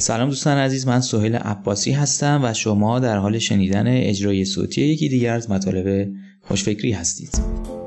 سلام دوستان عزیز من سهیل عباسی هستم و شما در حال شنیدن اجرای صوتی یکی دیگر از مطالب خوشفکری هستید.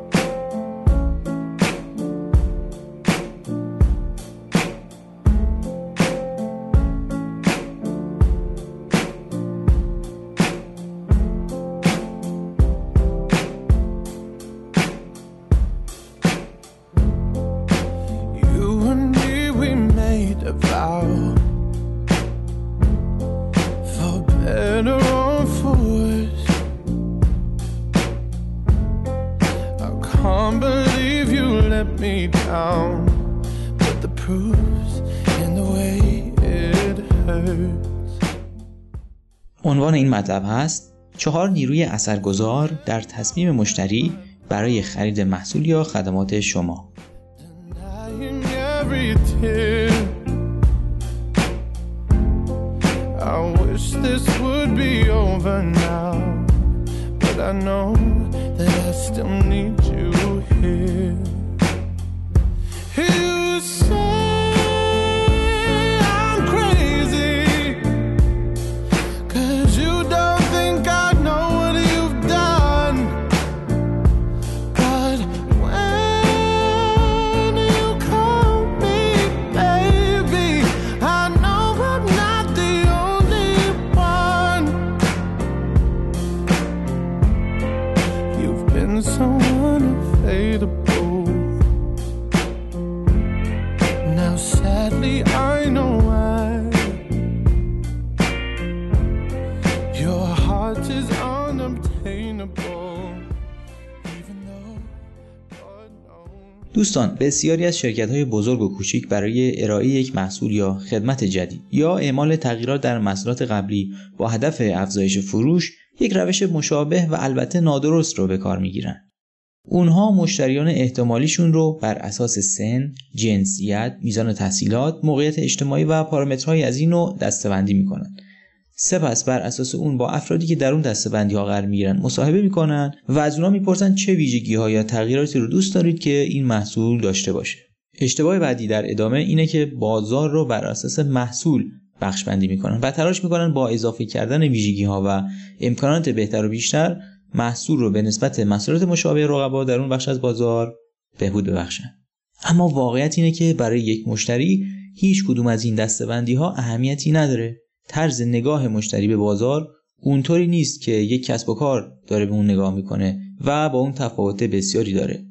عنوان این مطلب هست چهار نیروی اثرگذار در تصمیم مشتری برای خرید محصول یا خدمات شما. دوستان بسیاری از شرکت های بزرگ و کوچیک برای ارائه یک محصول یا خدمت جدید یا اعمال تغییرات در محصولات قبلی با هدف افزایش فروش یک روش مشابه و البته نادرست رو به کار می‌گیرن. اونها مشتریان احتمالیشون رو بر اساس سن، جنسیت، میزان تحصیلات، موقعیت اجتماعی و پارامترهای از این نوع دستبندی می‌کنن سپس بر اساس اون با افرادی که در اون دستبندی ها قرار می‌گیرن مصاحبه می‌کنن و از اونها می‌پرسن چه ویژگی ها یا تغییراتی رو دوست دارید که این محصول داشته باشه. اشتباه بعدی در ادامه اینه که بازار رو بر اساس محصول بخش بندی می‌کنن و تلاش می‌کنن با اضافه کردن ویژگی ها و امکانات بهتر و بیشتر محصول رو به نسبت محصولات مشابه رقبا در اون بخش از بازار بهبود ببخشن. اما واقعیت اینه که برای یک مشتری هیچ کدوم از این دستبندی ها اهمیتی نداره. طرز نگاه مشتری به بازار اونطوری نیست که یک کسب و کار داره به اون نگاه می‌کنه و با اون تفاوت بسیاری داره.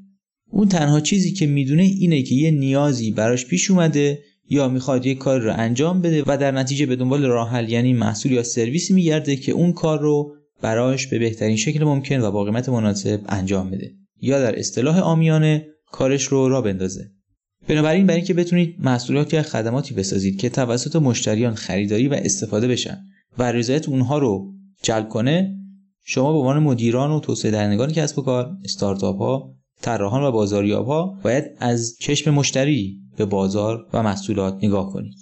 اون تنها چیزی که می‌دونه اینه که یه نیازی براش پیش اومده یا می‌خواد یک کار رو انجام بده و در نتیجه به دنبال راه حل یعنی محصول یا سرویسی میگرده که اون کار رو براش به بهترین شکل ممکن و با قیمت مناسب انجام بده. یا در اصطلاح آمیانه کارش رو را بندازه. بنابراین برای اینکه بتونید محصولات یا خدماتی بسازید که توسط مشتریان خریداری و استفاده بشن و رضایت اونها رو جلب کنه شما به عنوان مدیران و توسعه دهندگان کسب و کار استارتاپ ها طراحان و بازاریاب ها باید از چشم مشتری به بازار و محصولات نگاه کنید.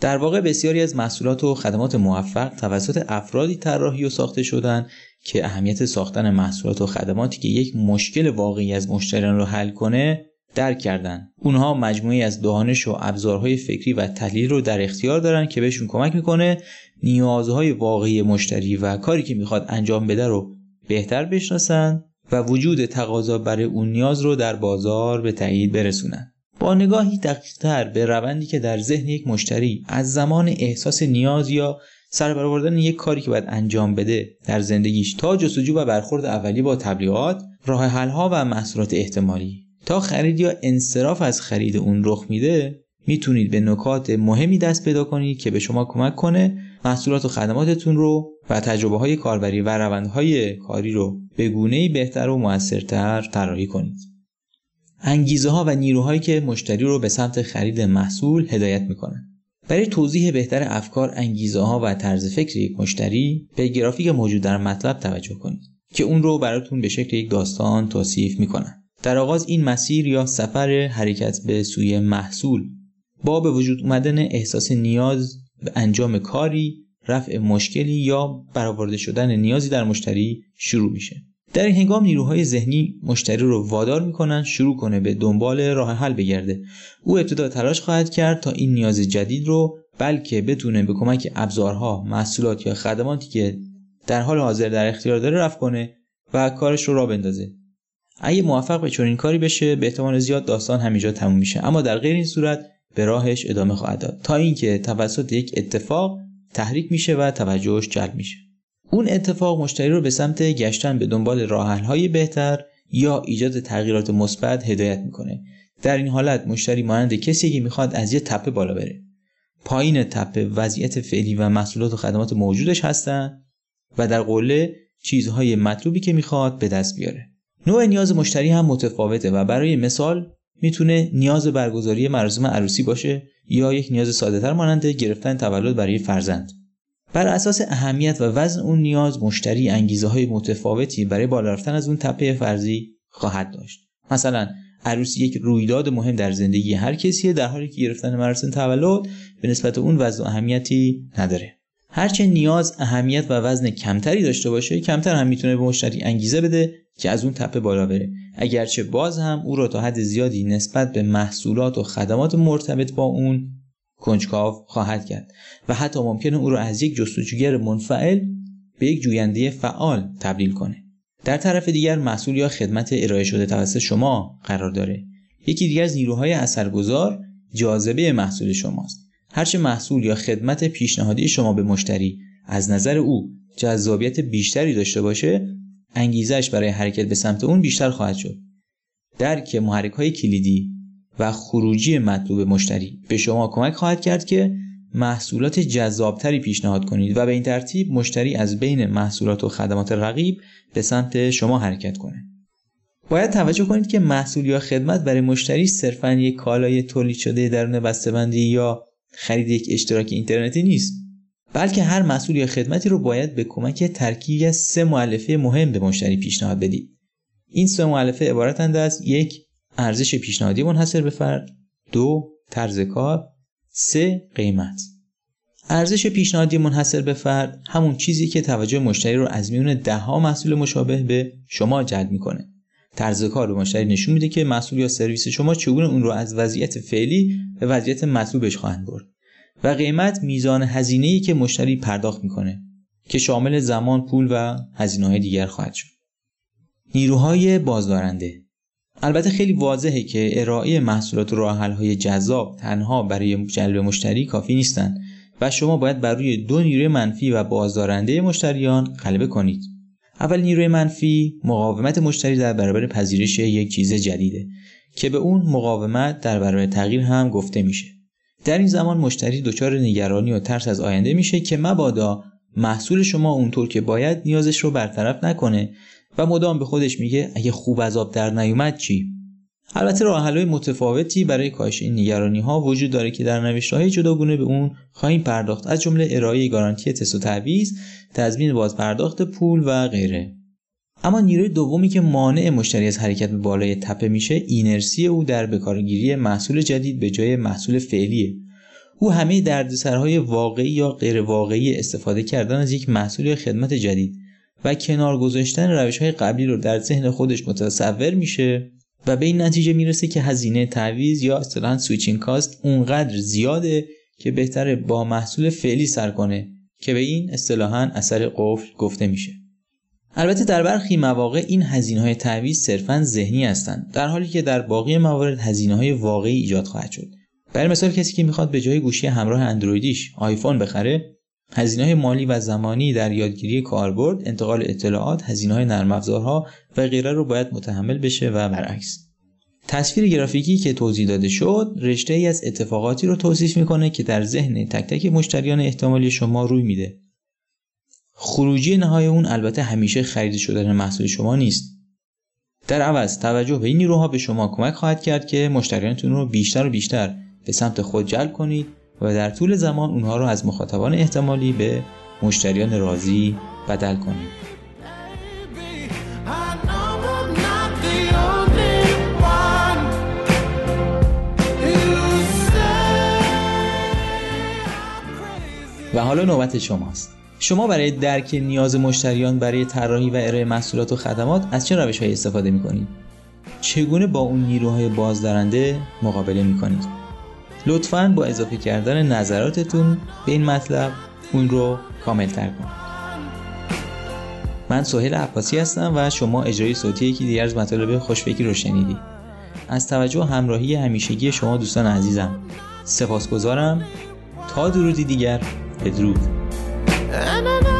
در واقع بسیاری از محصولات و خدمات موفق توسط افرادی طراحی و ساخته شدن که اهمیت ساختن محصولات و خدماتی که یک مشکل واقعی از مشتریان رو حل کنه درک کردن. اونها مجموعی از دانش و ابزارهای فکری و تحلیل رو در اختیار دارن که بهشون کمک می‌کنه نیازهای واقعی مشتری و کاری که می‌خواد انجام بده رو بهتر بشناسن و وجود تقاضا برای اون نیاز رو در بازار به تایید برسونن. با نگاهی دقیقتر به روندی که در ذهن یک مشتری از زمان احساس نیاز یا سر برآوردن یک کاری که باید انجام بده در زندگیش تا جستجو و برخورد اولی با تبلیغات راه حلها و محصولات احتمالی. تا خرید یا انصراف از خرید اون رخ میده می‌تونید به نکات مهمی دست پیدا کنید که به شما کمک کنه محصولات و خدماتتون رو و تجربه های کاربری و روندهای کاری رو به گونه بهتر و موثرتر طراحی کنید. انگیزه ها و نیروهایی که مشتری رو به سمت خرید محصول هدایت می‌کنن. برای توضیح بهتر افکار، انگیزه ها و طرز فکر یک مشتری به گرافیک موجود در مطلب توجه کنید که اون رو براتون به شکل یک داستان توصیف می‌کنن. در آغاز این مسیر یا سفر حرکت به سوی محصول با به وجود اومدن احساس نیاز به انجام کاری رفع مشکلی یا برآورده شدن نیازی در مشتری شروع میشه. در این هنگام نیروهای ذهنی مشتری رو وادار می‌کنن شروع کنه به دنبال راه حل بگرده. او ابتدا تلاش خواهد کرد تا این نیاز جدید رو بلکه بتونه به کمک ابزارها محصولات یا خدماتی که در حال حاضر در اختیار داره رفت کنه و کارش رو را بندازه. اگه موفق به چنین کاری بشه به احتمال زیاد داستان همینجا تموم میشه. اما در غیر این صورت به راهش ادامه خواهد داد. تا اینکه توسط یک اتفاق تحریک میشه و توجهش جلب میشه. اون اتفاق مشتری رو به سمت گشتن به دنبال راهحل‌های بهتر یا ایجاد تغییرات مثبت هدایت می‌کنه. در این حالت مشتری مانند کسی که می‌خواد از یه تپه بالا بره. پایین تپه وضعیت فعلی و محصولات و خدمات موجودش هستن و در قله چیزهای مطلوبی که می‌خواد به دست بیاره. نوع نیاز مشتری هم متفاوته و برای مثال می‌تونه نیاز برگزاری مراسم عروسی باشه یا یک نیاز سادهتر مانند گرفتن تولد برای فرزند. بر اساس اهمیت و وزن اون نیاز مشتری انگیزه های متفاوتی برای بالا رفتن از اون تپه فرضی خواهد داشت. مثلا عروسی یک رویداد مهم در زندگی هر کسیه در حالی که گرفتن مراسم تولد به نسبت اون وزن و اهمیتی نداره. هرچه نیاز اهمیت و وزن کمتری داشته باشه کمتر هم می‌تونه به مشتری انگیزه بده که از اون تپه بالا بره. اگرچه باز هم او را تا حد زیادی نسبت به محصولات و خدمات مرتبط با اون کنجکاو خواهد کرد و حتی ممکنه او را از یک جستجوگر منفعل به یک جوینده فعال تبدیل کنه. در طرف دیگر محصول یا خدمت ارائه شده توسط شما قرار داره. یکی دیگر از نیروهای اثرگذار جاذبه محصول شماست. هرچه محصول یا خدمت پیشنهادی شما به مشتری از نظر او جذابیت بیشتری داشته باشه انگیزش برای حرکت به سمت اون بیشتر خواهد شد. درک محرک های کلیدی و خروجی مطلوب مشتری به شما کمک خواهد کرد که محصولات جذابتری پیشنهاد کنید و به این ترتیب مشتری از بین محصولات و خدمات رقیب به سمت شما حرکت کنه. باید توجه کنید که محصول یا خدمت برای مشتری صرفا یک کالای تولید شده درون بسته‌بندی یا خرید یک اشتراک اینترنتی نیست. بلکه هر محصول یا خدمتی رو باید به کمک ترکیبی از سه مؤلفه مهم به مشتری پیشنهاد بدید این سه مؤلفه عبارتند از یک ارزش پیشنهادی منحصر به فرد. دو طرز کار. سه قیمت. ارزش پیشنهادی منحصر به فرد همون چیزی که توجه مشتری رو از میون دهها محصول مشابه به شما جلب می‌کنه. طرز کار به مشتری نشون میده که محصول یا سرویس شما چگونه اون رو از وضعیت فعلی به وضعیت مطلوبش خواهند برد. و قیمت میزان هزینه ای که مشتری پرداخت می‌کنه که شامل زمان پول و هزینه های دیگر خواهد شد. نیروهای بازدارنده. البته خیلی واضحه که ارائه محصولات و های جذاب تنها برای جلب مشتری کافی نیستند و شما باید بر روی دو نیروی منفی و بازدارنده مشتریان غلبه کنید. اول نیروی منفی مقاومت مشتری در برابر پذیرش یک چیز جدیده که به اون مقاومت در برابر تغییر هم گفته میشه. در این زمان مشتری دچار نگرانی و ترس از آینده میشه که مبادا محصول شما اونطور که باید نیازش رو برطرف نکنه و مدام به خودش میگه اگه خوب از آب در نیومد چی؟ البته راه متفاوتی برای کاهش این نگرانی ها وجود داره که در نوشته‌های جداگونه به اون خواهیم پرداخت از جمله ارائه گارانتی تست و تعویض تضمین باز پرداخت پول و غیره. اما نیروی دومی که مانع مشتری از حرکت به بالای تپه میشه اینرسی او در بکارگیری محصول جدید به جای محصول فعلیه. او همه دردسرهای واقعی یا غیر واقعی استفاده کردن از یک محصول یا خدمت جدید و کنار گذاشتن روش های قبلی رو در ذهن خودش متصور میشه و به این نتیجه می‌رسه که هزینه تعویض یا اصطلاحا سویچینگ کاست اونقدر زیاده که بهتره با محصول فعلی سر کنه که به این اصطلاحا اثر قفل گفته میشه. البته در برخی مواقع این هزینه های تعویض صرفا ذهنی هستند در حالی که در باقی موارد هزینه های واقعی ایجاد خواهد شد برای مثال کسی که می‌خواد به جای گوشی همراه اندرویدیش آیفون بخره هزینه مالی و زمانی در یادگیری کاربرد، انتقال اطلاعات، هزینه های نرم افزارها و غیره رو باید متحمل بشه و برعکس. تصویر گرافیکی که توضیح داده شد رشته ای از اتفاقاتی رو توصیف می‌کنه که در ذهن تک تک مشتریان احتمالی شما روی میده. خروجی نهایی اون البته همیشه خرید شدن محصول شما نیست. در عوض توجه به این نیروها به شما کمک خواهد کرد که مشتریانتون رو بیشتر و بیشتر به سمت خود جلب کنید و در طول زمان اونها رو از مخاطبان احتمالی به مشتریان راضی بدل کنیم و حالا نوبت شماست شما برای درک نیاز مشتریان برای طراحی و ارائه محصولات و خدمات از چه روش استفاده می کنید؟ چگونه با اون نیروهای بازدارنده مقابله می کنید؟ لطفاً با اضافه کردن نظراتتون به این مطلب اون رو کامل تر کنید. من سهیل عباسی هستم و شما اجرای صوتی یکی دیگر از مطالب خوشفکری رو شنیدید. از توجه و همراهی همیشگی شما دوستان عزیزم سپاسگزارم تا درودی دیگر بدرود And I know